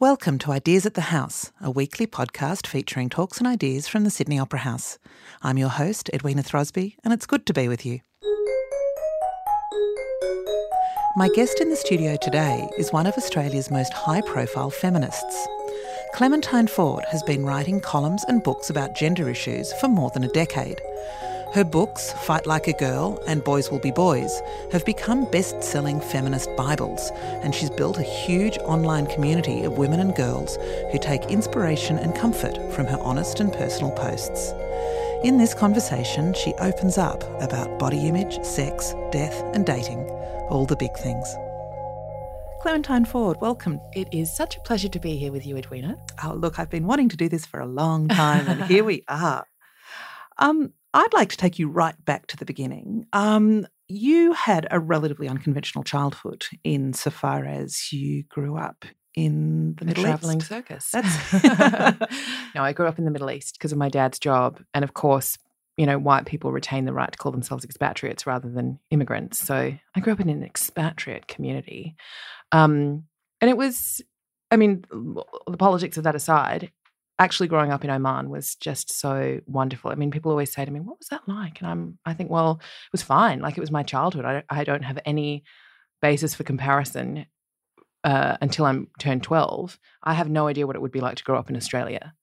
Welcome to Ideas at the House, a weekly podcast featuring talks and ideas from the Sydney Opera House. I'm your host, Edwina Throsby, and it's good to be with you. My guest in the studio today is one of Australia's most high profile feminists. Clementine Ford has been writing columns and books about gender issues for more than a decade. Her books, Fight Like a Girl and Boys Will Be Boys, have become best selling feminist Bibles, and she's built a huge online community of women and girls who take inspiration and comfort from her honest and personal posts. In this conversation, she opens up about body image, sex, death, and dating, all the big things. Clementine Ford, welcome. It is such a pleasure to be here with you, Edwina. Oh, look, I've been wanting to do this for a long time, and here we are. Um, I'd like to take you right back to the beginning. Um, you had a relatively unconventional childhood insofar as you grew up in the, the Middle traveling East. circus. That's no, I grew up in the Middle East because of my dad's job, and of course, you know, white people retain the right to call themselves expatriates rather than immigrants. So I grew up in an expatriate community, um, and it was, I mean, the politics of that aside, actually growing up in Oman was just so wonderful. I mean, people always say to me, "What was that like?" And I'm, I think, well, it was fine. Like it was my childhood. I, I don't have any basis for comparison uh, until I'm turned 12. I have no idea what it would be like to grow up in Australia.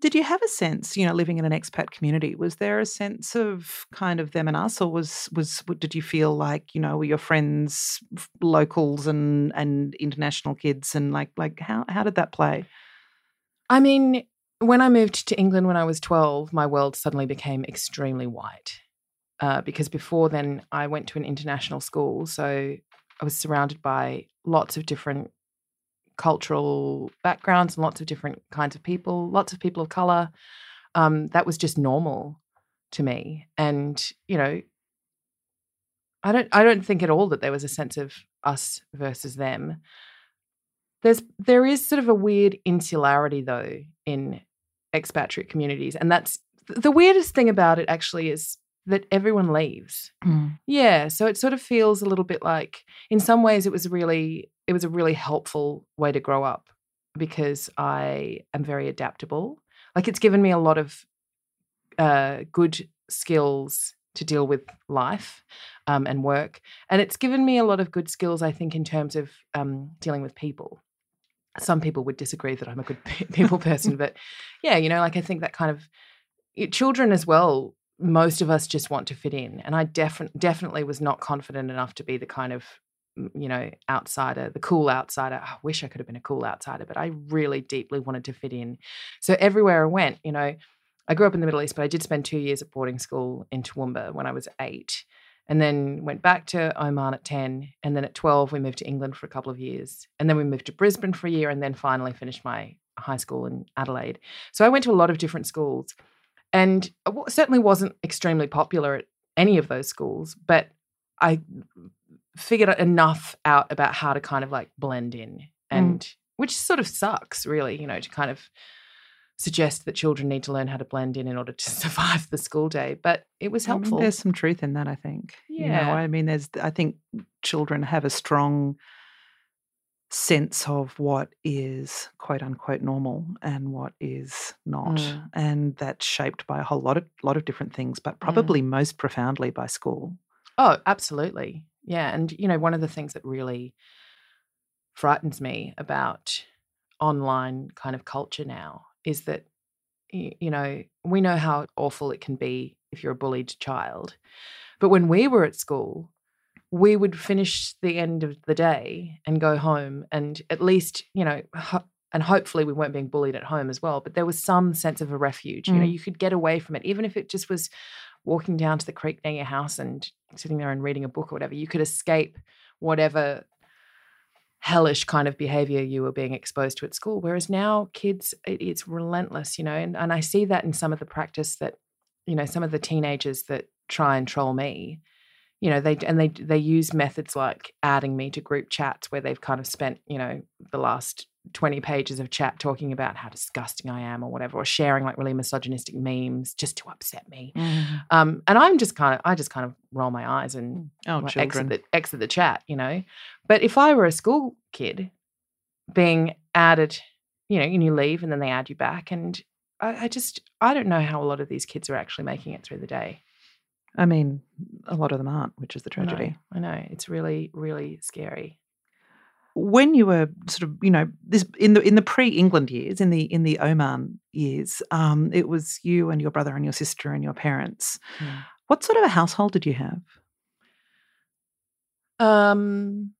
Did you have a sense, you know, living in an expat community? Was there a sense of kind of them and us, or was was did you feel like you know were your friends locals and and international kids and like like how how did that play? I mean, when I moved to England when I was 12, my world suddenly became extremely white. Uh, because before then, I went to an international school. So I was surrounded by lots of different cultural backgrounds and lots of different kinds of people, lots of people of color. Um, that was just normal to me. And, you know, I don't I don't think at all that there was a sense of us versus them. There's there is sort of a weird insularity though in expatriate communities. And that's the weirdest thing about it actually is that everyone leaves. Mm. Yeah, so it sort of feels a little bit like in some ways it was really it was a really helpful way to grow up because I am very adaptable. Like it's given me a lot of uh, good skills to deal with life um, and work, and it's given me a lot of good skills. I think in terms of um, dealing with people. Some people would disagree that I'm a good people person, but yeah, you know, like I think that kind of children as well most of us just want to fit in and i definitely definitely was not confident enough to be the kind of you know outsider the cool outsider. Ah, I wish i could have been a cool outsider but i really deeply wanted to fit in. So everywhere i went you know i grew up in the middle east but i did spend two years at boarding school in toowoomba when i was eight and then went back to oman at 10 and then at 12 we moved to england for a couple of years and then we moved to brisbane for a year and then finally finished my high school in adelaide so i went to a lot of different schools and certainly wasn't extremely popular at any of those schools but i figured enough out about how to kind of like blend in and mm. which sort of sucks really you know to kind of suggest that children need to learn how to blend in in order to survive the school day but it was helpful I mean, there's some truth in that i think yeah you know, i mean there's i think children have a strong sense of what is quote unquote normal and what is not Mm. and that's shaped by a whole lot of lot of different things but probably most profoundly by school Oh, absolutely. Yeah. And, you know, one of the things that really frightens me about online kind of culture now is that, you know, we know how awful it can be if you're a bullied child. But when we were at school, we would finish the end of the day and go home and at least, you know, ho- and hopefully we weren't being bullied at home as well, but there was some sense of a refuge. You know, Mm. you could get away from it, even if it just was walking down to the creek near your house and sitting there and reading a book or whatever. You could escape whatever hellish kind of behavior you were being exposed to at school. Whereas now, kids, it, it's relentless, you know, and, and I see that in some of the practice that, you know, some of the teenagers that try and troll me you know they and they they use methods like adding me to group chats where they've kind of spent you know the last 20 pages of chat talking about how disgusting I am or whatever, or sharing like really misogynistic memes just to upset me. Um, and I'm just kind of, I just kind of roll my eyes and oh like, exit the exit the chat, you know. But if I were a school kid, being added, you know, and you leave and then they add you back. And I, I just, I don't know how a lot of these kids are actually making it through the day. I mean, a lot of them aren't, which is the I know, tragedy. I know. It's really, really scary. When you were sort of, you know, this in the in the pre-England years, in the in the Oman years, um, it was you and your brother and your sister and your parents. Mm. What sort of a household did you have? Um,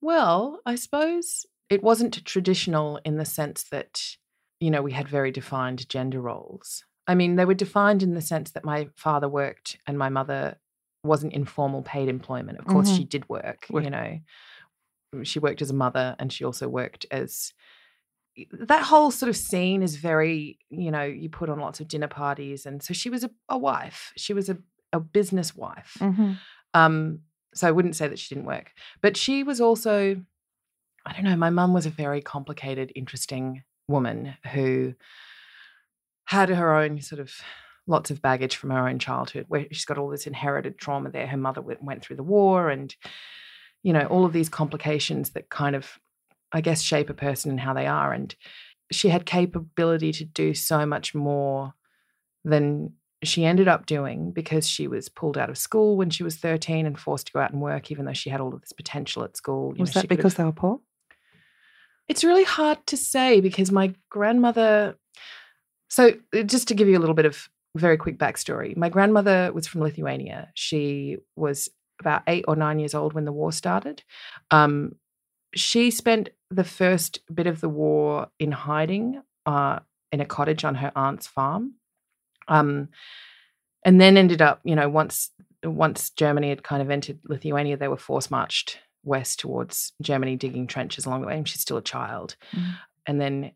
well, I suppose it wasn't traditional in the sense that, you know, we had very defined gender roles. I mean, they were defined in the sense that my father worked and my mother wasn't in formal paid employment. Of course, Mhm. she did work, you know. She worked as a mother and she also worked as that whole sort of scene is very, you know, you put on lots of dinner parties. And so she was a, a wife. She was a, a business wife. Mm-hmm. Um, so I wouldn't say that she didn't work, but she was also, I don't know, my mum was a very complicated, interesting woman who had her own sort of lots of baggage from her own childhood, where she's got all this inherited trauma there. Her mother went, went through the war and, you know, all of these complications that kind of, I guess, shape a person and how they are. And she had capability to do so much more than she ended up doing because she was pulled out of school when she was 13 and forced to go out and work, even though she had all of this potential at school. You Was know, that because they were poor? it's really hard to say because my grandmother. So, uh, just to give you a little bit of very quick backstory, my grandmother was from Lithuania. She was about eight or nine years old when the war started. Um, she spent the first bit of the war in hiding uh, in a cottage on her aunt's farm, um, and then ended up, you know, once once Germany had kind of entered Lithuania, they were force marched west towards Germany, digging trenches along the way. And she's still a child, Mm. and then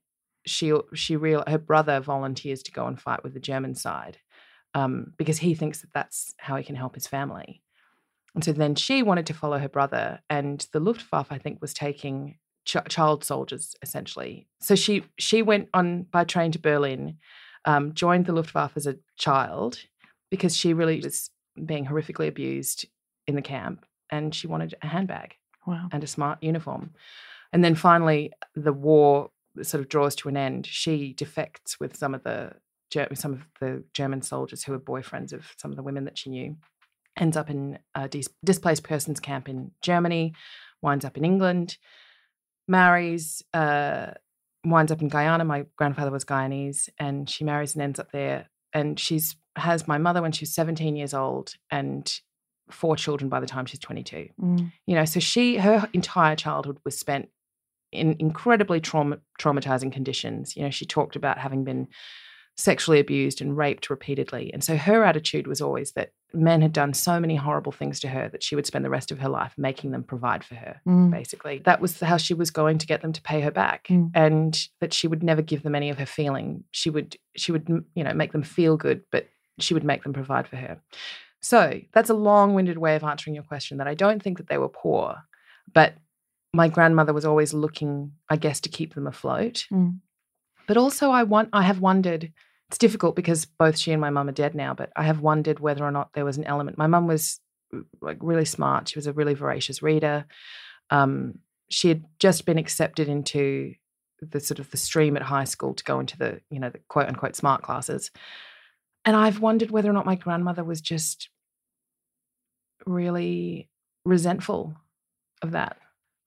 she she real her brother volunteers to go and fight with the German side um, because he thinks that that's how he can help his family. And so then she wanted to follow her brother, and the Luftwaffe, I think, was taking ch- child soldiers essentially. So she she went on by train to Berlin, um, joined the Luftwaffe as a child because she really was being horrifically abused in the camp, and she wanted a handbag Wow. and a smart uniform. And then finally, the war sort of draws to an end. She defects with some of the some of the German soldiers who were boyfriends of some of the women that she knew. Ends up in a dis- displaced persons camp in Germany, winds up in England, marries, uh, winds up in Guyana. My grandfather was Guyanese, and she marries and ends up there. And she's has my mother when she's 17 years old, and four children by the time she's 22 Mm. you know so she her entire childhood was spent in incredibly trauma, traumatizing conditions you know she talked about having been sexually abused and raped repeatedly and so her attitude was always that men had done so many horrible things to her that she would spend the rest of her life making them provide for her Mm. basically that was how she was going to get them to pay her back Mm. and that she would never give them any of her feeling she would she would you know make them feel good but she would make them provide for her so that's a long-winded way of answering your question that i don't think that they were poor but my grandmother was always looking i guess to keep them afloat. Mm. but also i want i have wondered it's difficult because both she and my mum are dead now but i have wondered whether or not there was an element my mum was uh, like really smart she was a really voracious reader. Um, she had just been accepted into the sort of the stream at high school to go into the you know the quote unquote smart classes. And i've wondered whether or not my grandmother was just really resentful of that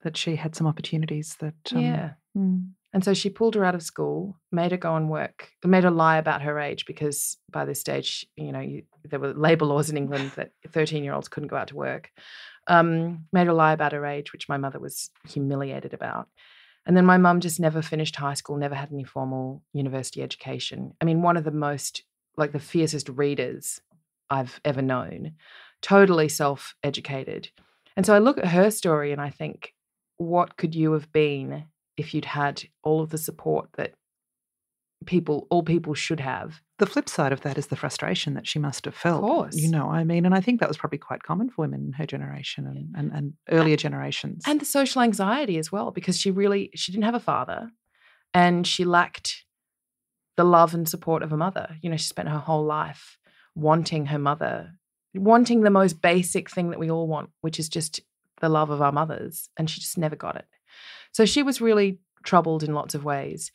That she had some opportunities that. Um, yeah mm. and so she pulled her out of school, made her go and work, made her lie about her age because by this stage, you know, you, there were labour laws in England that 13 year olds couldn't go out to work. Um, made her lie about her age, which my mother was humiliated about. And then my mum just never finished high school, never had any formal university education. I mean, one of the most, like the fiercest readers I've ever known, totally self educated. And so I look at her story and I think, what could you have been if you'd had all of the support that people all people should have The flip side of that is the frustration that she must have felt. course. You know, I mean, and I think that was probably quite common for women in her generation and, and, and earlier generations. and the social anxiety as well because she really she didn't have a father and she lacked the love and support of a mother you know she spent her whole life wanting her mother wanting the most basic thing that we all want which is just the love of our mothers and she just never got it so she was really troubled in lots of ways,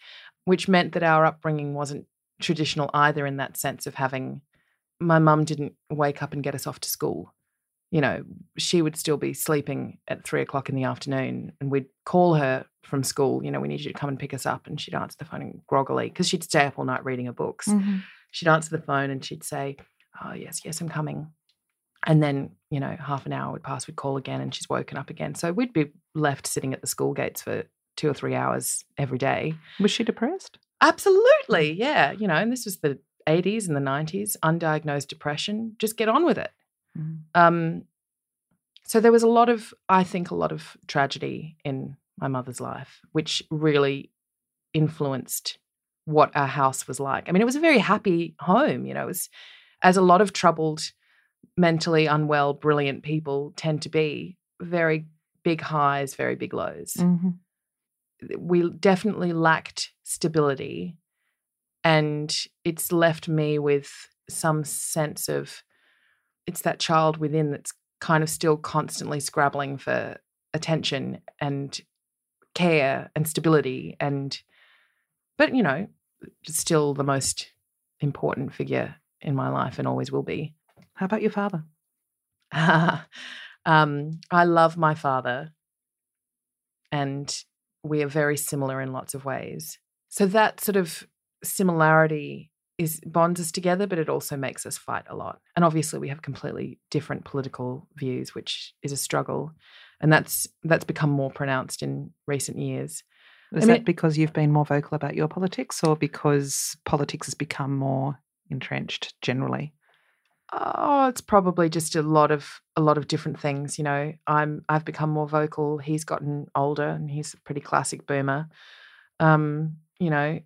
which meant that our upbringing wasn't traditional either in that sense of having my mum didn't wake up and get us off to school. You know, she would still be sleeping at three o'clock in the afternoon, and we'd call her from school. You know, we need you to come and pick us up, and she'd answer the phone groggily because she'd stay up all night reading her books. Mm-hmm. She'd answer the phone and she'd say, "Oh yes, yes, I'm coming." And then, you know, half an hour would pass, we'd call again, and she's woken up again. So we'd be left sitting at the school gates for two or three hours every day. Was she depressed? Absolutely. Yeah. You know, and this was the 80s and the 90s, undiagnosed depression. Just get on with it. Mm. Um, so there was a lot of, I think, a lot of tragedy in my mother's life, which really influenced what our house was like. I mean, it was a very happy home. You know, it was as a lot of troubled, mentally unwell, brilliant people tend to be very big highs, very big lows. Mhm. We definitely lacked stability. And it's left me with some sense of it's that child within that's kind of still constantly scrabbling for attention and care and stability. And, but, you know, still the most important figure in my life and always will be. How about your father? um, I love my father, and we are very similar in lots of ways. So that sort of similarity is bonds us together, but it also makes us fight a lot. And obviously, we have completely different political views, which is a struggle, and that's that's become more pronounced in recent years. Is I that because you've been more vocal about your politics or because politics has become more entrenched generally? Oh, it's probably just a lot of a lot of different things. You know, I'm I've become more vocal. He's gotten older, and he's a pretty classic boomer. Um, you know,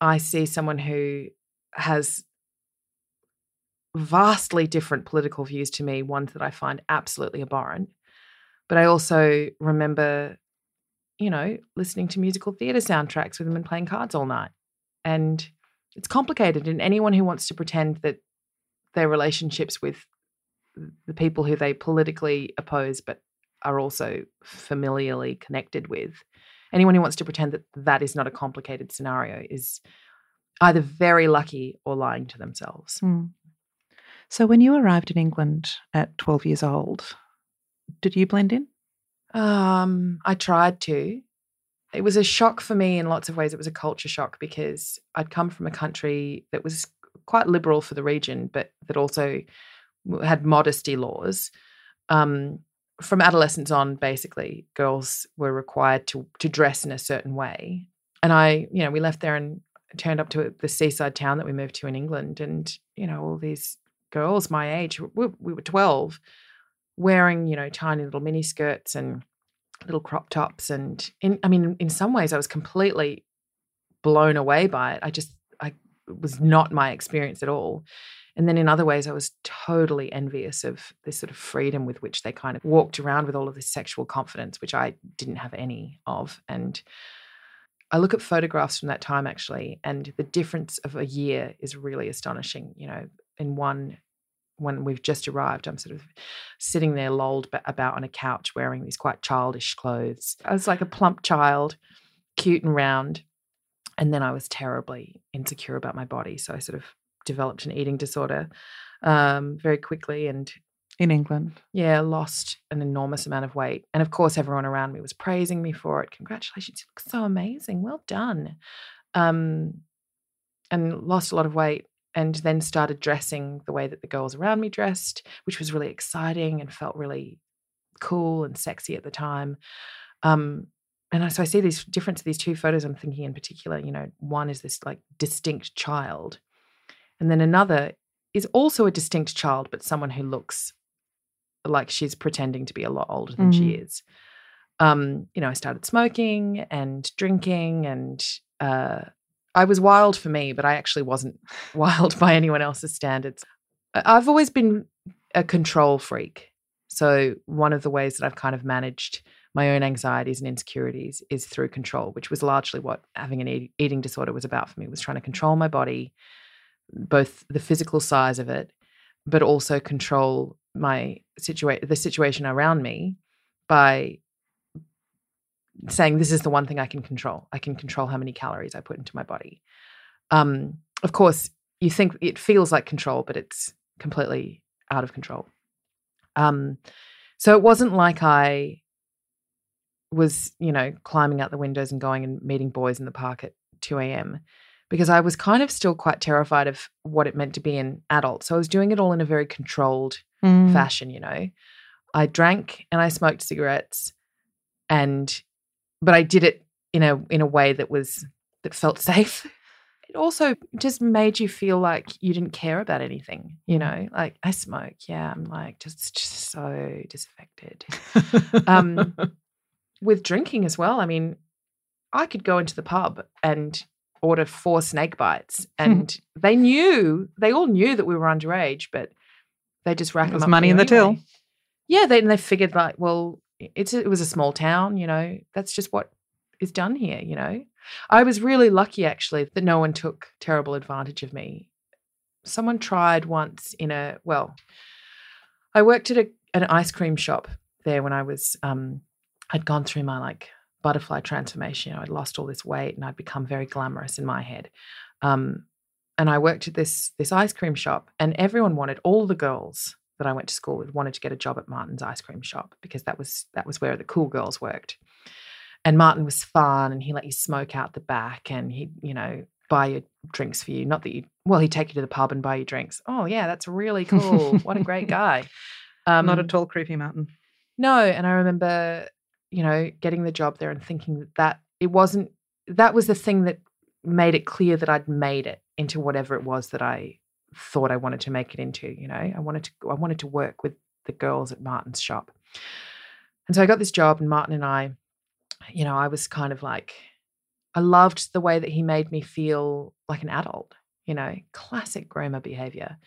I see someone who has vastly different political views to me. Ones that I find absolutely abhorrent, but I also remember, you know, listening to musical theatre soundtracks with him and playing cards all night, and it's complicated. And anyone who wants to pretend that their relationships with the people who they politically oppose but are also familiarly connected with. Anyone who wants to pretend that that is not a complicated scenario is either very lucky or lying to themselves. Mm. So, when you arrived in England at 12 years old, did you blend in? Um, I tried to. It was a shock for me in lots of ways. It was a culture shock because I'd come from a country that was quite liberal for the region, but that also had modesty laws. Um, from adolescence on, basically, girls were required to to dress in a certain way. And I, you know, we left there and turned up to the seaside town that we moved to in England, and you know, all these girls my age, we, we were twelve, wearing you know tiny little mini skirts and little crop tops, and in, I mean, in some ways, I was completely blown away by it. I just, was not my experience at all. And then in other ways, I was totally envious of this sort of freedom with which they kind of walked around with all of this sexual confidence, which I didn't have any of. And I look at photographs from that time actually, and the difference of a year is really astonishing. You know, in one, when we've just arrived, I'm sort of sitting there lolled about on a couch wearing these quite childish clothes. I was like a plump child, cute and round. And then I was terribly insecure about my body. So I sort of developed an eating disorder um, very quickly and In England. yeah, lost an enormous amount of weight. And of course, everyone around me was praising me for it. Congratulations, you look so amazing. Well done. Um, and lost a lot of weight and then started dressing the way that the girls around me dressed, which was really exciting and felt really cool and sexy at the time. Um, and so I see these difference, these two photos I'm thinking in particular, you know, one is this like distinct child. And then another is also a distinct child, but someone who looks like she's pretending to be a lot older than she is. Um, you know, I started smoking and drinking, and uh, I was wild for me, but I actually wasn't wild by anyone else's standards. I've always been a control freak. So, one of the ways that I've kind of managed my own anxieties and insecurities is through control, which was largely what having an eat- eating disorder was about for me, was trying to control my body, both the physical size of it, but also control my situation, the situation around me by saying this is the one thing I can control. I can control how many calories I put into my body. Um, of course, you think it feels like control, but it's completely out of control. Um, so it wasn't like I was, you know, climbing out the windows and going and meeting boys in the park at 2 a.m. because I was kind of still quite terrified of what it meant to be an adult. So I was doing it all in a very controlled Mm. fashion, you know. I drank and I smoked cigarettes and but I did it in a in a way that was that felt safe. It also just made you feel like you didn't care about anything, you know. Like I smoke, yeah, I'm like just just so disaffected. Um, With drinking as well, I mean, I could go into the pub and order four snake bites and they knew, they all knew that we were underage, but they just rack them up money in the till. Yeah, they and they figured like, well, it's a, it was a small town, you know. That's just what is done here, you know. I was really lucky actually that no one took terrible advantage of me. Someone tried once in a well, I worked at a, an ice cream shop there when I was um I'd gone through my like butterfly transformation. You know, I'd lost all this weight and I'd become very glamorous in my head. Um, and I worked at this this ice cream shop, and everyone wanted all the girls that I went to school with wanted to get a job at Martin's ice cream shop because that was that was where the cool girls worked. And Martin was fun, and he let you smoke out the back, and he you know buy your drinks for you. Not that you well, he'd take you to the pub and buy you drinks. Oh yeah, that's really cool. what a great guy. Um, Not at all creepy, Martin. no, and I remember, you know, getting the job there and thinking that, that it wasn't that was the thing that made it clear that I'd made it into whatever it was that I thought I wanted to make it into, you know. I wanted to I wanted to work with the girls at Martin's shop. And so I got this job and Martin and I, you know, I was kind of like I loved the way that he made me feel like an adult, you know, classic groomer behavior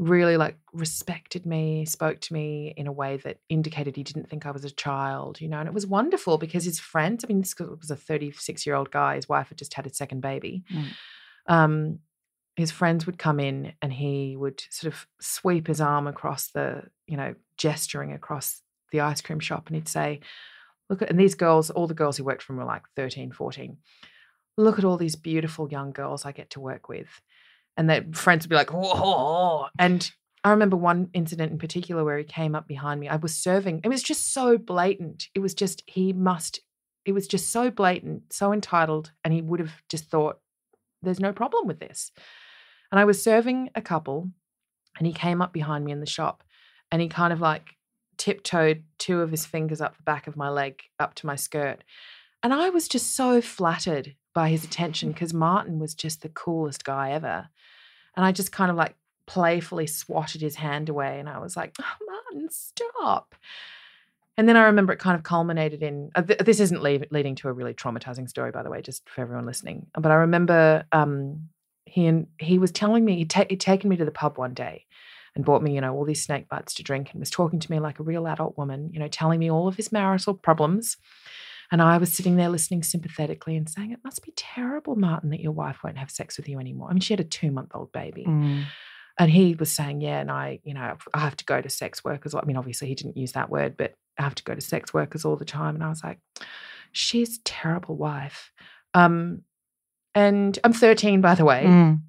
really like respected me, spoke to me in a way that indicated he didn't think I was a child, you know, and it was wonderful because his friends, I mean, this was a 36 year old guy, his wife had just had a second baby. Mm. Um, his friends would come in and he would sort of sweep his arm across the, you know, gesturing across the ice cream shop and he'd say, Look at, and these girls, all the girls he worked from were like 13, 14. Look at all these beautiful young girls I get to work with and their friends would be like, whoa. And I remember one incident in particular where he came up behind me. I was serving. It was just so blatant. It was just, he must, it was just so blatant, so entitled. And he would have just thought, there's no problem with this. And I was serving a couple and he came up behind me in the shop and he kind of like tiptoed two of his fingers up the back of my leg up to my skirt. And I was just so flattered by his attention because Martin was just the coolest guy ever. And I just kind of like playfully swatted his hand away. And I was like, oh, Martin, stop. And then I remember it kind of culminated in uh, th- this isn't leave, leading to a really traumatizing story, by the way, just for everyone listening. But I remember um, he and he was telling me he'd, ta- he'd taken me to the pub one day and bought me, you know, all these snake bites to drink and was talking to me like a real adult woman, you know, telling me all of his marital problems. And I was sitting there listening sympathetically and saying, It must be terrible, Martin, that your wife won't have sex with you anymore. I mean, she had a two month old baby. Mm. And he was saying, Yeah, and I, you know, I have to go to sex workers. I mean, obviously he didn't use that word, but I have to go to sex workers all the time. And I was like, She's a terrible wife. Um, and I'm 13, by the way. Mm.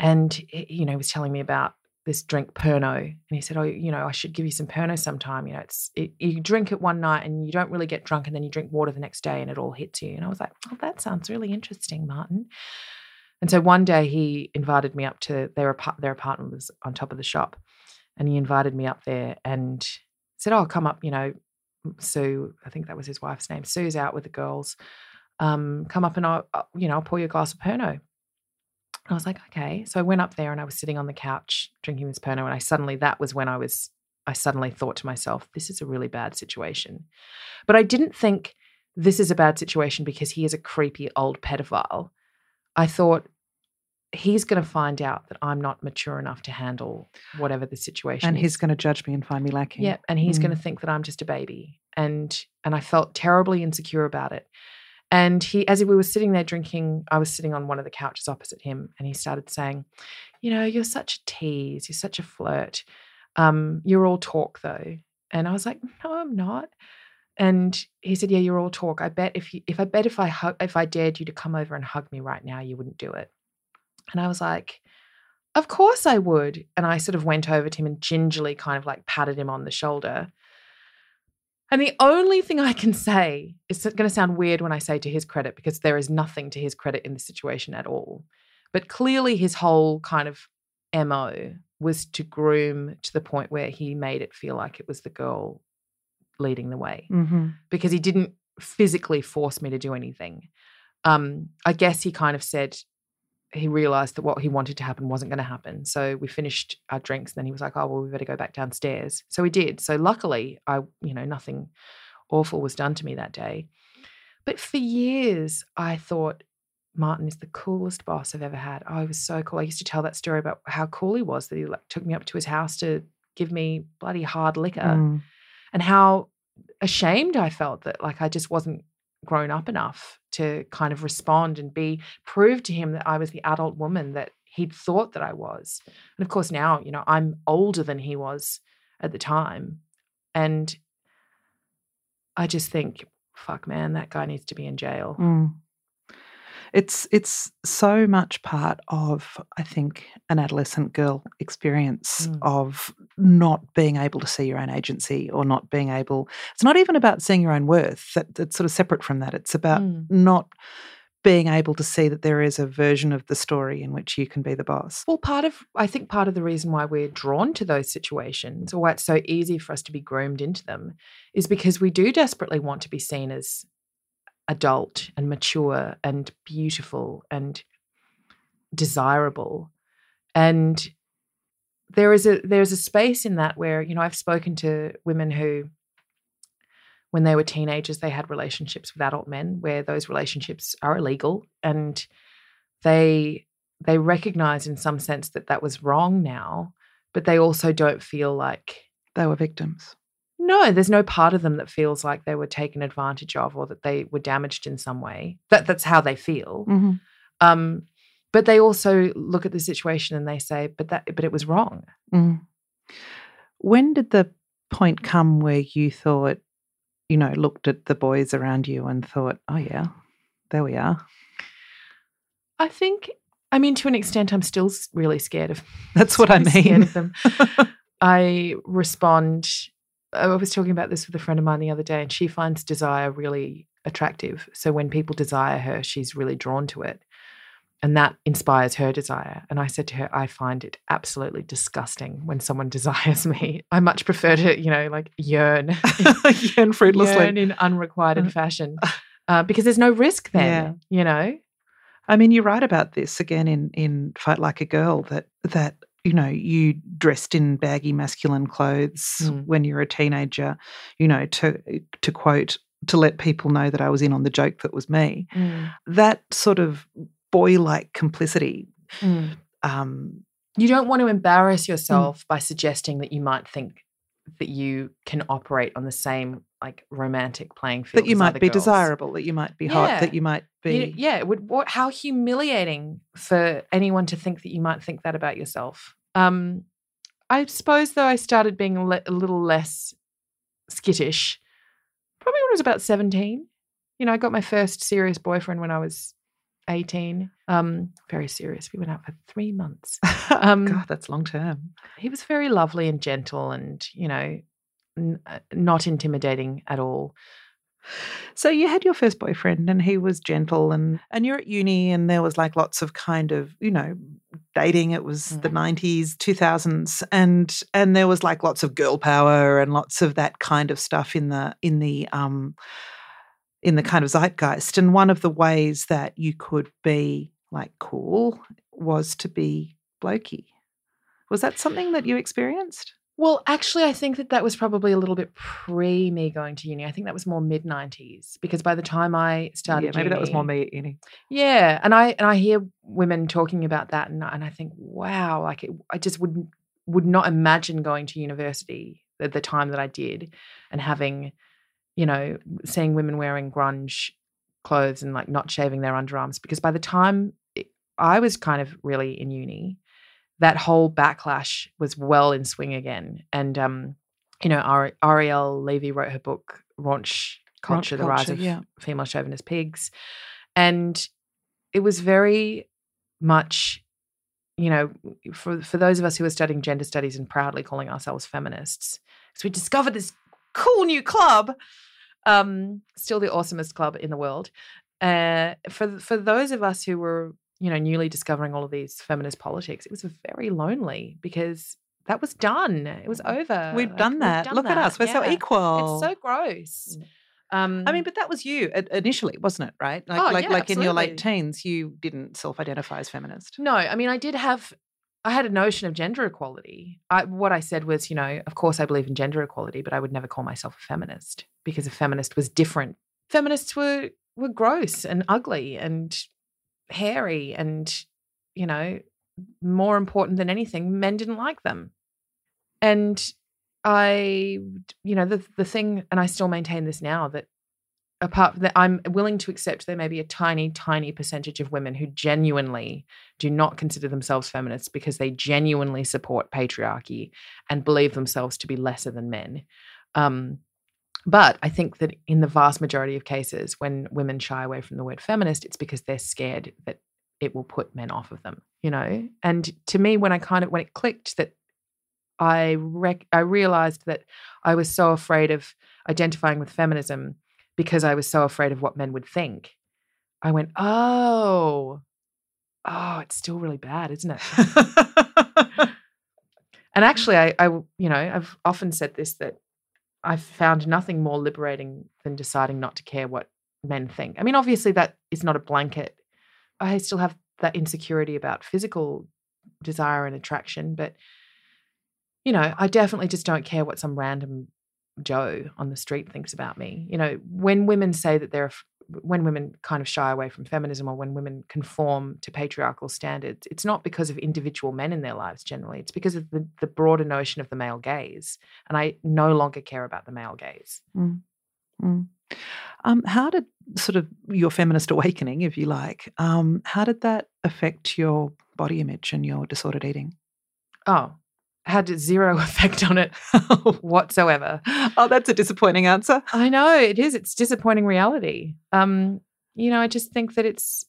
And, you know, he was telling me about this drink Pernod. And he said, Oh, you know, I should give you some Pernod sometime. You know, it's, it, you drink it one night and you don't really get drunk and then you drink water the next day and it all hits you. And I was like, Oh, that sounds really interesting, Martin. And so one day he invited me up to their, apart- their apartment was on top of the shop. And he invited me up there and said, Oh, come up, you know, Sue, I think that was his wife's name. Sue's out with the girls. Um, come up and I'll, you know, I'll pour you a glass of Pernod. I was like, okay. So I went up there and I was sitting on the couch drinking this Pernod. And I suddenly, that was when I was, I suddenly thought to myself, this is a really bad situation. But I didn't think this is a bad situation because he is a creepy old pedophile. I thought he's going to find out that I'm not mature enough to handle whatever the situation And is. he's going to judge me and find me lacking. Yeah, and he's going Mm. to think that I'm just a baby, and and I felt terribly insecure about it. And he, as we were sitting there drinking, I was sitting on one of the couches opposite him, and he started saying, "You know, you're such a tease. You're such a flirt. Um, you're all talk though." And I was like, "No, I'm not." And he said, "Yeah, you're all talk. I bet if you, if I bet if I if I dared you to come over and hug me right now, you wouldn't do it." And I was like, "Of course I would." And I sort of went over to him and gingerly kind of like patted him on the shoulder. And the only thing I can say is going to sound weird when I say to his credit because there is nothing to his credit in the situation at all. But clearly, his whole kind of MO was to groom to the point where he made it feel like it was the girl leading the way Mm-hmm. because he didn't physically force me to do anything. Um, I guess he kind of said he realized that what he wanted to happen wasn't going to happen. So we finished our drinks, and then he was like, "Oh well, we better go back downstairs." So we did. So luckily, I you know nothing awful was done to me that day. But for years, I thought Martin is the coolest boss I've ever had. Oh, he was so cool. I used to tell that story about how cool he was that he like, took me up to his house to give me bloody hard liquor Mm. and how ashamed I felt that like I just wasn't grown up enough to kind of respond and be prove to him that I was the adult woman that he'd thought that I was. And of course now, you know, I'm older than he was at the time. And I just think, fuck man, that guy needs to be in jail. Mm. It's it's so much part of I think an adolescent girl experience Mm. of not being able to see your own agency or not being able. It's not even about seeing your own worth. That that's sort of separate from that. It's about Mm. not being able to see that there is a version of the story in which you can be the boss. Well, part of I think part of the reason why we're drawn to those situations or why it's so easy for us to be groomed into them is because we do desperately want to be seen as adult and mature and beautiful and desirable. And there is a there's a space in that where, you know, I've spoken to women who when they were teenagers they had relationships with adult men where those relationships are illegal and they they recognize in some sense that that was wrong now but they also don't feel like They were victims. No there's no part of them that feels like they were taken advantage of or that they were damaged in some way that that's how they feel hmm um but they also look at the situation and they say but that but it was wrong Mm. When did the point come where you thought, you know, looked at the boys around you and thought, oh yeah, there we are. i think i mean to an extent i'm still really scared of That's what I mean. I respond. I was talking about this with a friend of mine the other day, and she finds desire really attractive. So when people desire her, she's really drawn to it. And that inspires her desire. And I said to her, I find it absolutely disgusting when someone desires me. I much prefer to, you know, like yearn, Yearn fruitlessly. yearn in unrequited fashion uh, because there's no risk then, you know? I mean, you write about this again in in Fight Like a Girl that that you know you dressed in baggy masculine clothes Mm. when you're a teenager, you know to to quote to let people know that I was in on the joke that was me. That sort of boy like complicity. Mm. Um, You don't want to embarrass yourself by suggesting that you might think that you can operate on the same like romantic playing field. that you might be girls. desirable, that you might be hot, that you might be. You- yeah, it would what how humiliating for anyone to think that you might think that about yourself. Um I suppose though I started being le- a little less skittish probably when I was about 17. You know, I got my first serious boyfriend when I was 18. Um very serious. We went out for 3 months. um, God, that's long term. he was very lovely and gentle and you know n- uh, not intimidating at all So you had your first boyfriend and he was gentle and and you're at uni and there was like lots of kind of, you know, dating. It was the Mm. 90s, 2000s and and there was like lots of girl power and lots of that kind of stuff in the in the um in the kind of zeitgeist and one of the ways that you could be like cool was to be blokey. Was that something that you experienced? Well actually i think that that was probably a little bit pre me going to uni i think that was more mid 90s because by the time i started yeah, maybe that was more me at uni. yeah and i and i hear women talking about that and, I- and i think wow like it, i just would would not imagine going to university at the time that i did and having you know seeing women wearing grunge clothes and like not shaving their underarms because by the time i was kind of really in uni that whole backlash was well in swing again and um you know Ari- ariel levy wrote her book raunch culture, the culture, rise of yeah. female chauvinist pigs. And it was very much, you know, for, for those of us who are studying gender studies and proudly calling ourselves feminists, because we discovered this cool new club, um, still the awesomest club in the world. Uh, for for those of us who were, you know, newly discovering all of these feminist politics, it was very lonely because that was done. It was over. We've Like, done that. Look at us. We're so equal. It's so gross. Um, I mean, but that was you initially, wasn't it? Right? Like, Oh, like, yeah, like in your late teens, you didn't self-identify as feminist. No, I mean, I did have, I had a notion of gender equality. I, what I said was, you know, of course I believe in gender equality, but I would never call myself a feminist because a feminist was different. Feminists were were gross and ugly and hairy and, you know, more important than anything, men didn't like them. And I, you know, the the thing, and I still maintain this now that apart that, I'm willing to accept there may be a tiny, tiny percentage of women who genuinely do not consider themselves feminists because they genuinely support patriarchy and believe themselves to be lesser than men. Um, but I think that in the vast majority of cases, when women shy away from the word feminist, it's because they're scared that it will put men off of them, you know? And to me, when I kind of, when it clicked that I rec- I realized that I was so afraid of identifying with feminism because I was so afraid of what men would think. I went, oh, oh, it's still really bad, isn't it? and actually, I, I, you know, I've often said this that I've found nothing more liberating than deciding not to care what men think. I mean, obviously, that is not a blanket. I still have that insecurity about physical desire and attraction, but you know, I definitely just don't care what some random Joe on the street thinks about me. You know, when women say that they're, when women kind of shy away from feminism or when women conform to patriarchal standards, it's not because of individual men in their lives generally. It's because of the, the broader notion of the male gaze. And I no longer care about the male gaze. Mm. Um, how did sort of your feminist awakening, if you like, um, how did that affect your body image and your disordered eating? Oh, had zero effect on it whatsoever. oh, that's a disappointing answer. I know it is. It's disappointing reality. Um, you know, I just think that it's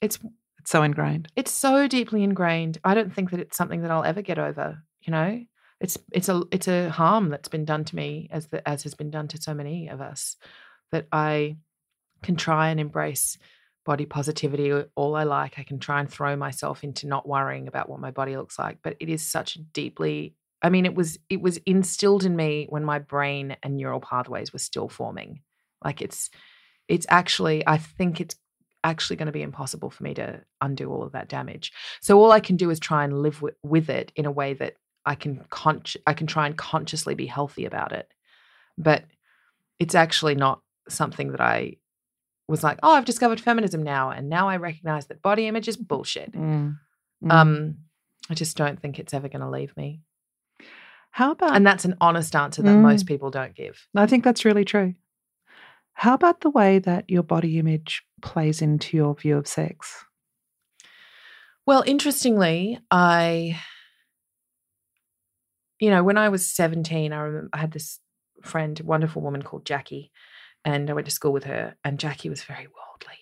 it's It's so ingrained. it's so deeply ingrained. I don't think that it's something that I'll ever get over. You know, it's it's a it's a harm that's been done to me as the as has been done to so many of us that I can try and embrace body positivity uh, all I like. I can try and throw myself into not worrying about what my body looks like, but it is such a deeply I mean it was it was instilled in me when my brain and neural pathways were still forming. Like it's it's actually I think it's actually going to be impossible for me to undo all of that damage. So all I can do is try and live with, with it in a way that I can con- I can try and consciously be healthy about it. But it's actually not something that I was like, oh, I've discovered feminism now, and now I recognize that body image is bullshit. Mm. Mm. Um, I just don't think it's ever going to leave me, how about? and that's an honest answer that Mm. most people don't give. I think that's really true. How about the way that your body image plays into your view of sex? Well, interestingly, I, you know, when I was 17, I remember I had this friend, wonderful woman called Jackie, and I went to school with her, and Jackie was very worldly.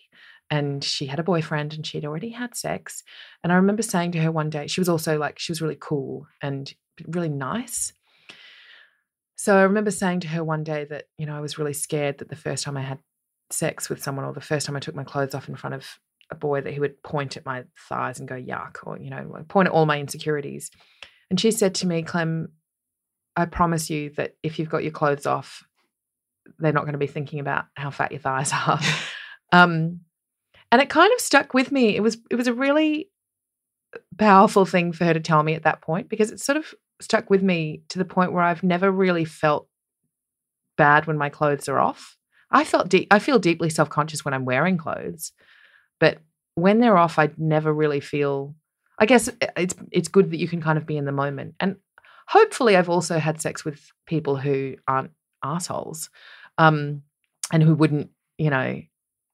And she had a boyfriend and she'd already had sex. And I remember saying to her one day, she was also like, she was really cool and really nice. So I remember saying to her one day that, you know, I was really scared that the first time I had sex with someone or the first time I took my clothes off in front of a boy that he would point at my thighs and go yuck or you know point at all my insecurities and she said to me clem i promise you that if you've got your clothes off they're not going to be thinking about how fat your thighs are. Um and it kind of stuck with me. It was it was a really powerful thing for her to tell me at that point because it sort of stuck with me to the point where i've never really felt bad when my clothes are off. I felt deep i feel deeply self-conscious when i'm wearing clothes but when they're off i never really feel i guess it's it's good that you can kind of be in the moment. And hopefully i've also had sex with people who aren't assholes um and who wouldn't you know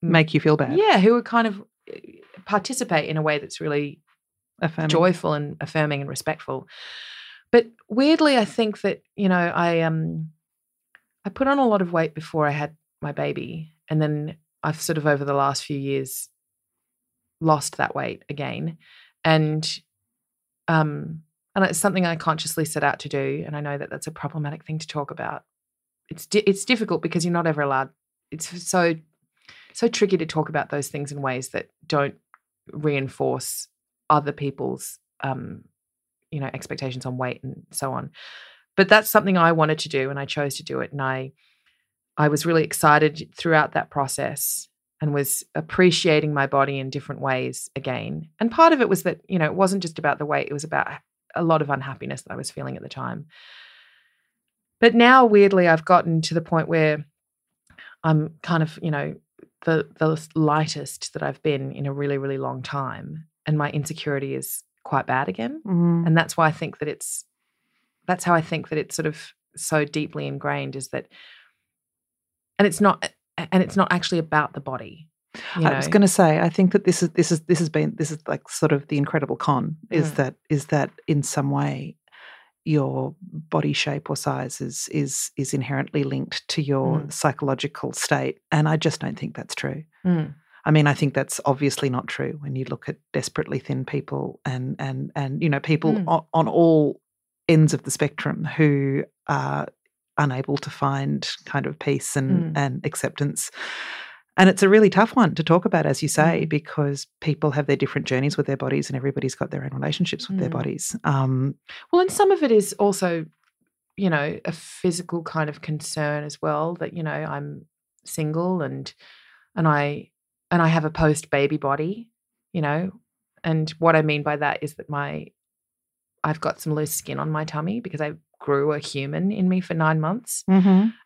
Make you feel bad? yeah who would kind of eh, participate in a way that's really Affirming. joyful and affirming and respectful but weirdly i think that you know i um I put on a lot of weight before I had my baby. And then I've sort of over the last few years lost that weight again. And um and it's something I consciously set out to do. And I know that that's a problematic thing to talk about. It's di- it's difficult because you're not ever allowed. It's so so tricky to talk about those things in ways that don't reinforce other people's um, you know expectations on weight and so on. But that's something I wanted to do, and I chose to do it. And I I was really excited throughout that process and was appreciating my body in different ways again. And part of it was that, you know, it wasn't just about the weight, it was about a lot of unhappiness that I was feeling at the time. But now, weirdly, I've gotten to the point where I'm kind of, you know, the the lightest that I've been in a really, really long time. And my insecurity is quite bad again. Mm. And that's why I think that it's that's how I think that it's sort of so deeply ingrained is that and it's not and it's not actually about the body. You know? I was going to say, I think that this is this is this has been this is like sort of the incredible con is Mm. that is that in some way your body shape or size is is is inherently linked to your Mm. psychological state, and I just don't think that's true. Mm. I mean, I think that's obviously not true when you look at desperately thin people and and and you know people Mm. on, on all ends of the spectrum who are unable to find kind of peace and Mm. and acceptance. And it's a really tough one to talk about, as you say, Mm. because people have their different journeys with their bodies, and everybody's got their own relationships with their Mm. bodies. Um, Well, and some of it is also, you know, a physical kind of concern as well. That you know, I'm single and and I and I have a post baby body, you know, and what I mean by that is that my I've got some loose skin on my tummy because I grew a human in me for nine months,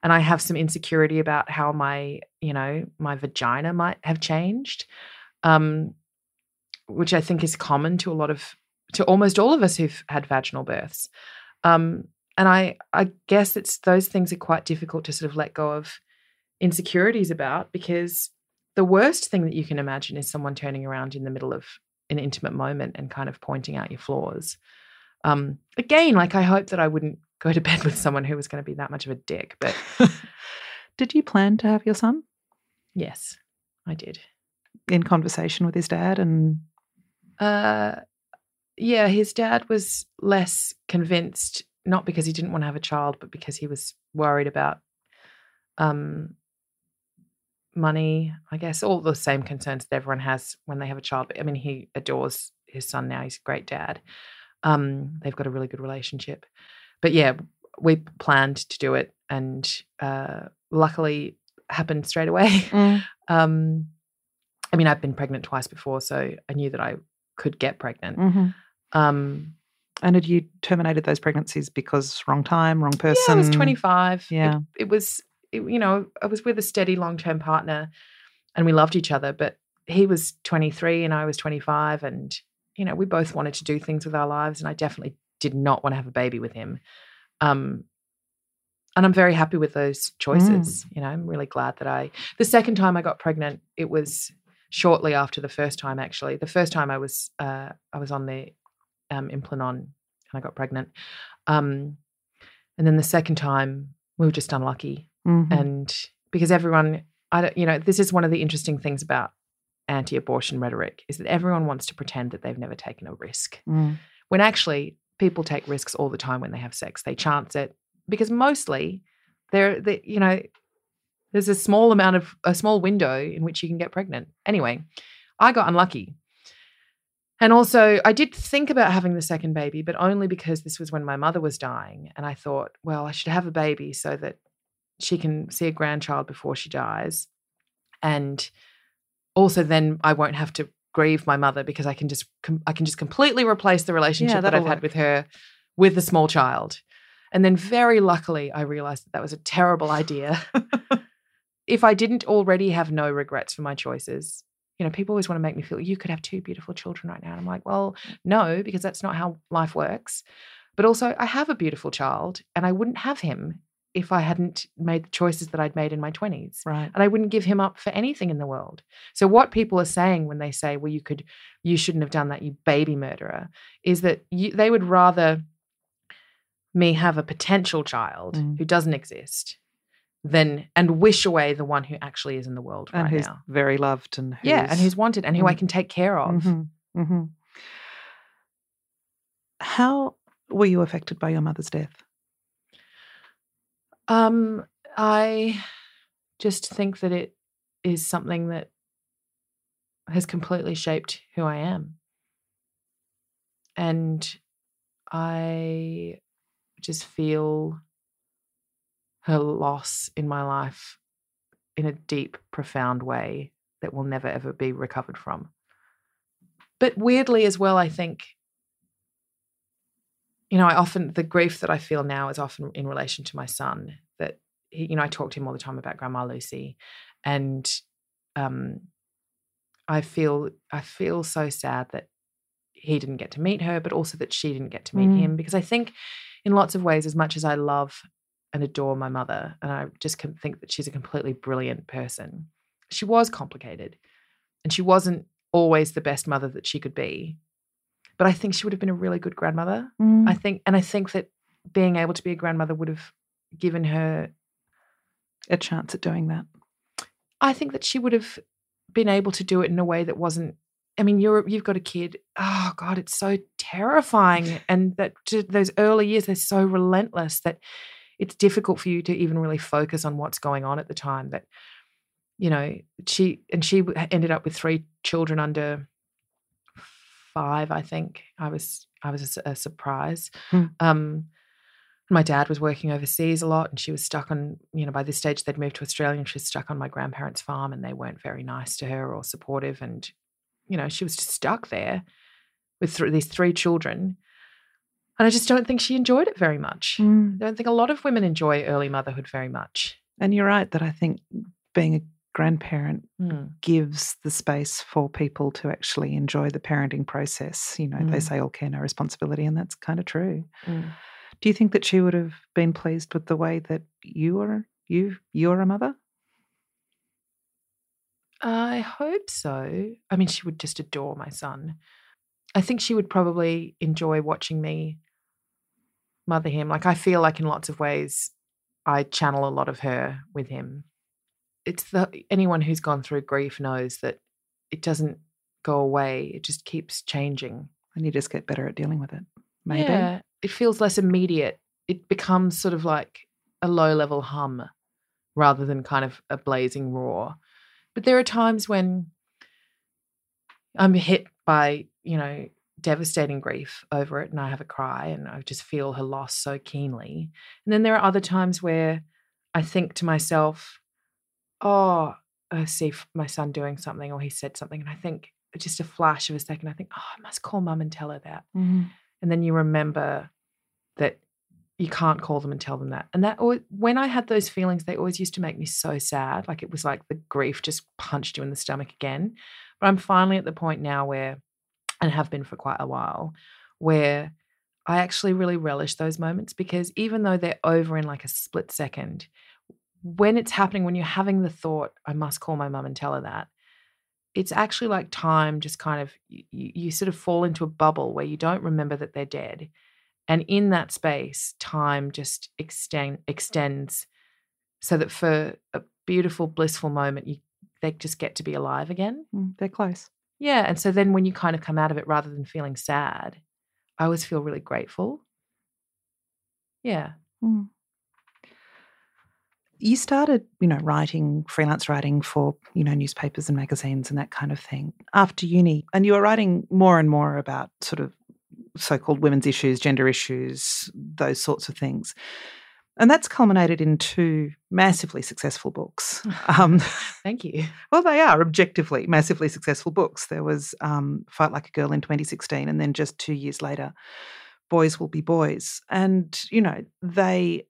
and I have some insecurity about how my you know my vagina might have changed, um, which I think is common to a lot of to almost all of us who've had vaginal births. Um, and I I guess it's those things are quite difficult to sort of let go of insecurities about because the worst thing that you can imagine is someone turning around in the middle of an intimate moment and kind of pointing out your flaws. Um, again, like I hope that I wouldn't go to bed with someone who was going to be that much of a dick, but Did you plan to have your son yes, I did. in conversation with his dad? And Uh, yeah, his dad was less convinced, not because he didn't want to have a child, but because he was worried about um, money. I guess all the same concerns that everyone has when they have a child. But I mean, he adores his son now. He's a great dad. Um, they've got a really good relationship. But yeah, we planned to do it, and uh, luckily happened straight away. Um, I mean, I've been pregnant twice before, so I knew that I could get pregnant. Mhm. Um, and had you terminated those pregnancies because wrong time, wrong person? yeah, I was 25. It- Yeah. It, was, it, you know, I was with a steady long term partner and we loved each other, but he was 23 and I was 25. And, you know, we both wanted to do things with our lives. And I definitely did not want to have a baby with him. Um, and I'm very happy with those choices. You know, I'm really glad that I, the second time I got pregnant, it was shortly after the first time, actually. The first time I was, uh, I was on the um, Implanon and I got pregnant. Um, and then the second time, we were just unlucky. Mhm. And because everyone, I don't, you know, this is one of the interesting things about anti abortion rhetoric is that everyone wants to pretend that they've never taken a risk Mm. when actually people take risks all the time when they have sex. They chance it because mostly they're, they, you know, there's a small amount of a small window in which you can get pregnant. Anyway, I got unlucky. And also, I did think about having the second baby, but only because this was when my mother was dying. And I thought, well, I should have a baby so that she can see a grandchild before she dies. And also, then I won't have to grieve my mother because I can just com- I can just completely replace the relationship that that'll I've had with her with the small child. And then mm-hmm. very luckily, I realized that that was a terrible idea. if I didn't already have no regrets for my choices, you know, people always want to make me feel you could have two beautiful children right now. And I'm like, well, mm. no, because that's not how life works. But also, I have a beautiful child and I wouldn't have him if I hadn't made the choices that I'd made in my 20s. Right. And I wouldn't give him up for anything in the world. So what people are saying when they say, well, you could, you shouldn't have done that, you baby murderer, is that you, they would rather me have a potential child Mm. who doesn't exist than and wish away the one who actually is in the world and right who's now. very loved and who's, Yeah, and who's wanted and who I Mm. can take care of. Mhm, mhm. How were you affected by your mother's death? Um, I just think that it is something that has completely shaped who I am. And I just feel her loss in my life in a deep, profound way that will never ever be recovered from. But weirdly, as well, I think, you know, I often, the grief that I feel now is often in relation to my son. That, he, you know, I talk to him all the time about Grandma Lucy. And um, I feel, I feel so sad that he didn't get to meet her, but also that she didn't get to meet Mm. him. Because I think, in lots of ways, as much as I love and adore my mother, and I just can think that she's a completely brilliant person, she was complicated and she wasn't always the best mother that she could be. But I think she would have been a really good grandmother. Mm. I think, and I think that being able to be a grandmother would have given her, a chance at doing that. I think that she would have been able to do it in a way that wasn't. I mean, you're you've got a kid. Oh God, it's so terrifying, and that those early years they're so relentless that it's difficult for you to even really focus on what's going on at the time. That you know, she and she ended up with three children under five. I think I was I was a surprise. Hmm. Um, my dad was working overseas a lot, and she was stuck on. You know, by this stage they'd moved to Australia, and she was stuck on my grandparents' farm, and they weren't very nice to her or supportive, and you know she was just stuck there with th- these three children. And I just don't think she enjoyed it very much. I don't think a lot of women enjoy early motherhood very much. And you're right that I think being a grandparent Mm. gives the space for people to actually enjoy the parenting process. You know, they Mm. say all care, no responsibility, and that's kind of true. Mm. Do you think that she would have been pleased with the way that you are you you're a mother? I hope so. I mean, she would just adore my son. I think she would probably enjoy watching me mother him. Like, I feel like in lots of ways, I channel a lot of her with him. It's the anyone who's gone through grief knows that it doesn't go away, it just keeps changing. And you just get better at dealing with it. Maybe. Yeah, it feels less immediate. It becomes sort of like a low level hum rather than kind of a blazing roar. But there are times when I'm hit by, you know, devastating grief over it and I have a cry and I just feel her loss so keenly. And then there are other times where I think to myself, oh, I see my son doing something or he said something and I think just a flash of a second, I think, oh, I must call mum and tell her that. Mhm. and then you remember that you can't call them and tell them that. And that al- when i had those feelings they always used to make me so sad like it was like the grief just punched you in the stomach again. But i'm finally at the point now where and have been for quite a while where i actually really relish those moments because even though they're over in like a split second when it's happening when you're having the thought i must call my mum and tell her that it's actually like time just kind of you, you sort of fall into a bubble where you don't remember that they're dead and in that space time just extend extends so that for a beautiful blissful moment you they just get to be alive again Mm, They're close. yeah and so then when you kind of come out of it rather than feeling sad i always feel really grateful yeah Mm. You started, you know, writing, freelance writing for, you know, newspapers and magazines and that kind of thing after uni. And you were writing more and more about sort of so called women's issues, gender issues, those sorts of things. And that's culminated in two massively successful books. Um, thank you well, they are objectively massively successful books. There was um, Fight Like a Girl in 2016, and then just two years later, Boys Will Be Boys. And, you know, they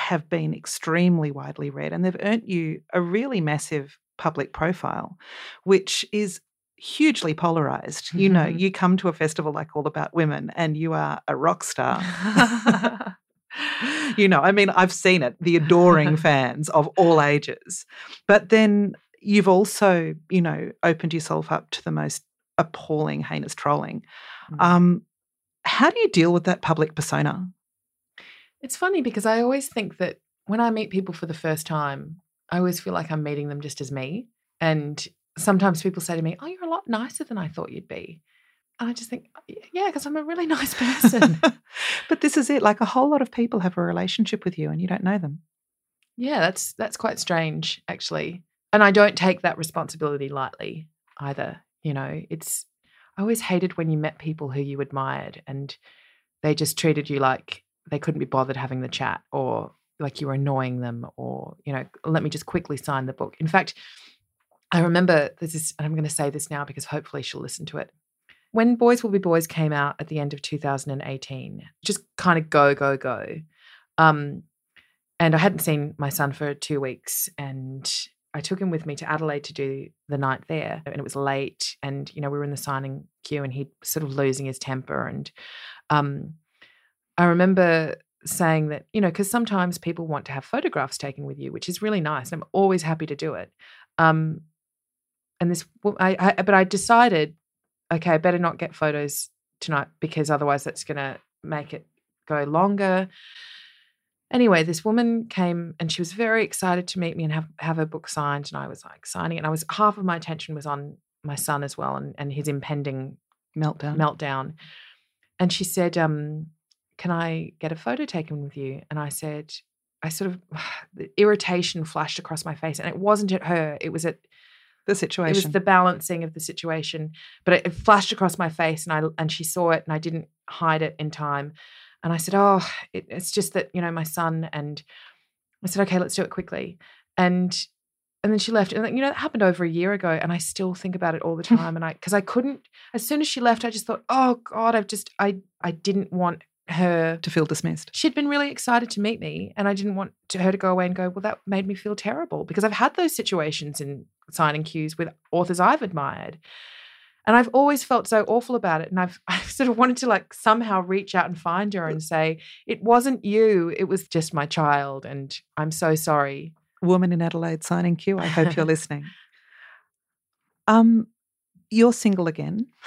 have been extremely widely read and they've earned you a really massive public profile, which is hugely polarized. You know, you come to a festival like All About Women and you are a rock star. you know, I mean, I've seen it, the adoring fans of all ages. But then you've also, you know, opened yourself up to the most appalling, heinous trolling. Mm. Um, how do you deal with that public persona? It's funny because I always think that when I meet people for the first time, I always feel like I'm meeting them just as me. And sometimes people say to me, Oh, you're a lot nicer than I thought you'd be. And I just think, oh, yeah, because I'm a really nice person. but this is it. Like a whole lot of people have a relationship with you and you don't know them. Yeah, that's that's quite strange, actually. And I don't take that responsibility lightly either. You know, it's I always hated when you met people who you admired and they just treated you like they couldn't be bothered having the chat or like you were annoying them or, you know, let me just quickly sign the book. In fact, I remember this is, and I'm going to say this now because hopefully she'll listen to it. When Boys Will Be Boys came out at the end of 2018, just kind of go, go, go. Um, and I hadn't seen my son for two weeks, and I took him with me to Adelaide to do the night there, and it was late, and you know we were in the signing queue, and he sort of losing his temper, and um, I remember saying that you know because sometimes people want to have photographs taken with you, which is really nice. I'm always happy to do it. Um, and this, I, I, but I decided, okay, I better not get photos tonight because otherwise that's going to make it go longer. Anyway, this woman came and she was very excited to meet me and have, have her book signed. And I was like signing it. And I was half of my attention was on my son as well and, and his impending meltdown. Meltdown. And she said, um, Can I get a photo taken with you? And I said, I sort of the irritation flashed across my face. And it wasn't at her, it was at the situation. It was the balancing of the situation. But it, it flashed across my face, and I and she saw it, and I didn't hide it in time. And I said, "Oh, it, it's just that you know my son." And I said, "Okay, let's do it quickly." And and then she left, and you know that happened over a year ago, and I still think about it all the time. and I because I couldn't. As soon as she left, I just thought, "Oh God, I've just I I didn't want her to feel dismissed. She'd been really excited to meet me, and I didn't want to, her to go away and go, Well, that made me feel terrible because I've had those situations in signing queues with authors I've admired. And I've always felt so awful about it. And I've, I've sort of wanted to like somehow reach out and find her and say, It wasn't you, it was just my child. And I'm so sorry. Woman in Adelaide signing queue. I hope you're listening. Um, you're single again.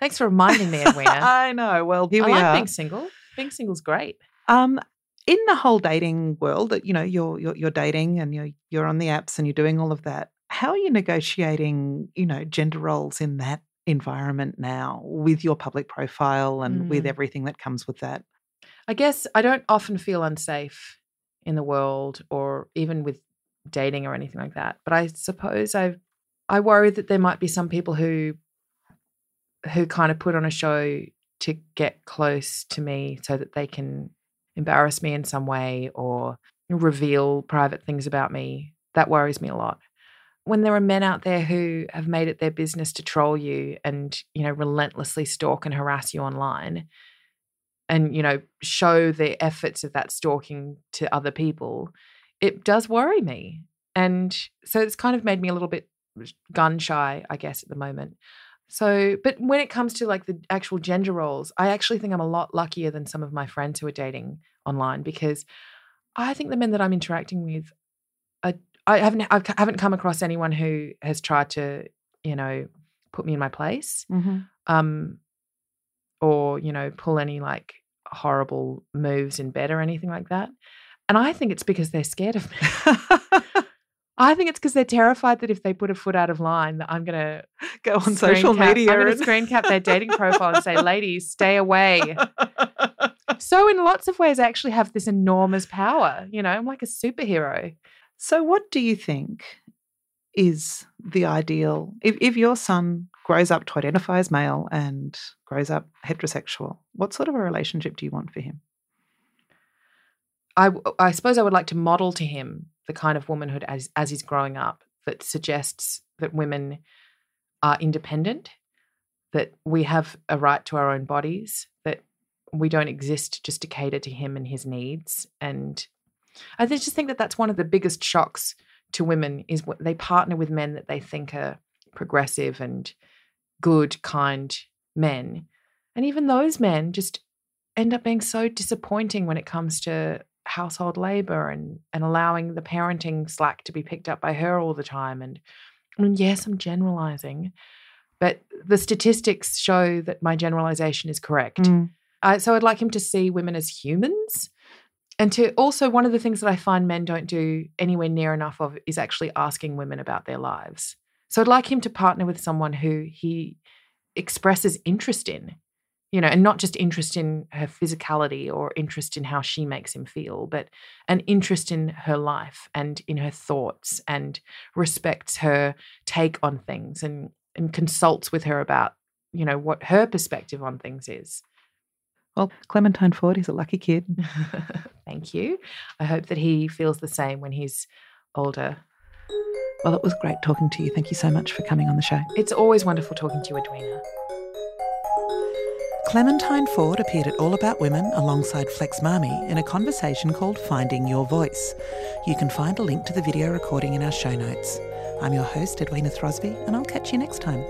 Thanks for reminding me, Edwina. I know. Well, here I we like are. being single. Being single's great. Um, in the whole dating world, that you know, you're, you're you're dating and you're you're on the apps and you're doing all of that. How are you negotiating, you know, gender roles in that environment now with your public profile and mm. with everything that comes with that? I guess I don't often feel unsafe in the world or even with dating or anything like that. But I suppose I've I worry that there might be some people who who kind of put on a show to get close to me so that they can embarrass me in some way or reveal private things about me. That worries me a lot. When there are men out there who have made it their business to troll you and, you know, relentlessly stalk and harass you online and, you know, show the efforts of that stalking to other people, it does worry me. And so it's kind of made me a little bit gun shy, I guess, at the moment. So, but when it comes to like the actual gender roles, I actually think I'm a lot luckier than some of my friends who are dating online because I think the men that I'm interacting with, are, I haven't I haven't come across anyone who has tried to, you know, put me in my place, mm-hmm. um, or you know, pull any like horrible moves in bed or anything like that. And I think it's because they're scared of me. I think it's because they're terrified that if they put a foot out of line, that I'm going to go on social cap, media. I'm going to screen cap their dating profile and say, "Ladies, stay away." so, in lots of ways, I actually have this enormous power. You know, I'm like a superhero. So, what do you think is the ideal? If, if your son grows up to identify as male and grows up heterosexual, what sort of a relationship do you want for him? I, I suppose I would like to model to him the kind of womanhood as, as he's growing up that suggests that women are independent, that we have a right to our own bodies, that we don't exist just to cater to him and his needs. And I just think that that's one of the biggest shocks to women is what they partner with men that they think are progressive and good, kind men. And even those men just end up being so disappointing when it comes to household labor and and allowing the parenting slack to be picked up by her all the time and I mean, yes, I'm generalizing, but the statistics show that my generalization is correct. Mm. Uh, so I'd like him to see women as humans and to also one of the things that I find men don't do anywhere near enough of is actually asking women about their lives. So I'd like him to partner with someone who he expresses interest in, you know, and not just interest in her physicality or interest in how she makes him feel, but an interest in her life and in her thoughts and respects her take on things and and consults with her about, you know, what her perspective on things is. Well, Clementine Ford is a lucky kid. Thank you. I hope that he feels the same when he's older. Well, it was great talking to you. Thank you so much for coming on the show. It's always wonderful talking to you, Edwina. Clementine Ford appeared at All About Women alongside Flex Mami in a conversation called Finding Your Voice. You can find a link to the video recording in our show notes. I'm your host, Edwina Throsby, and I'll catch you next time.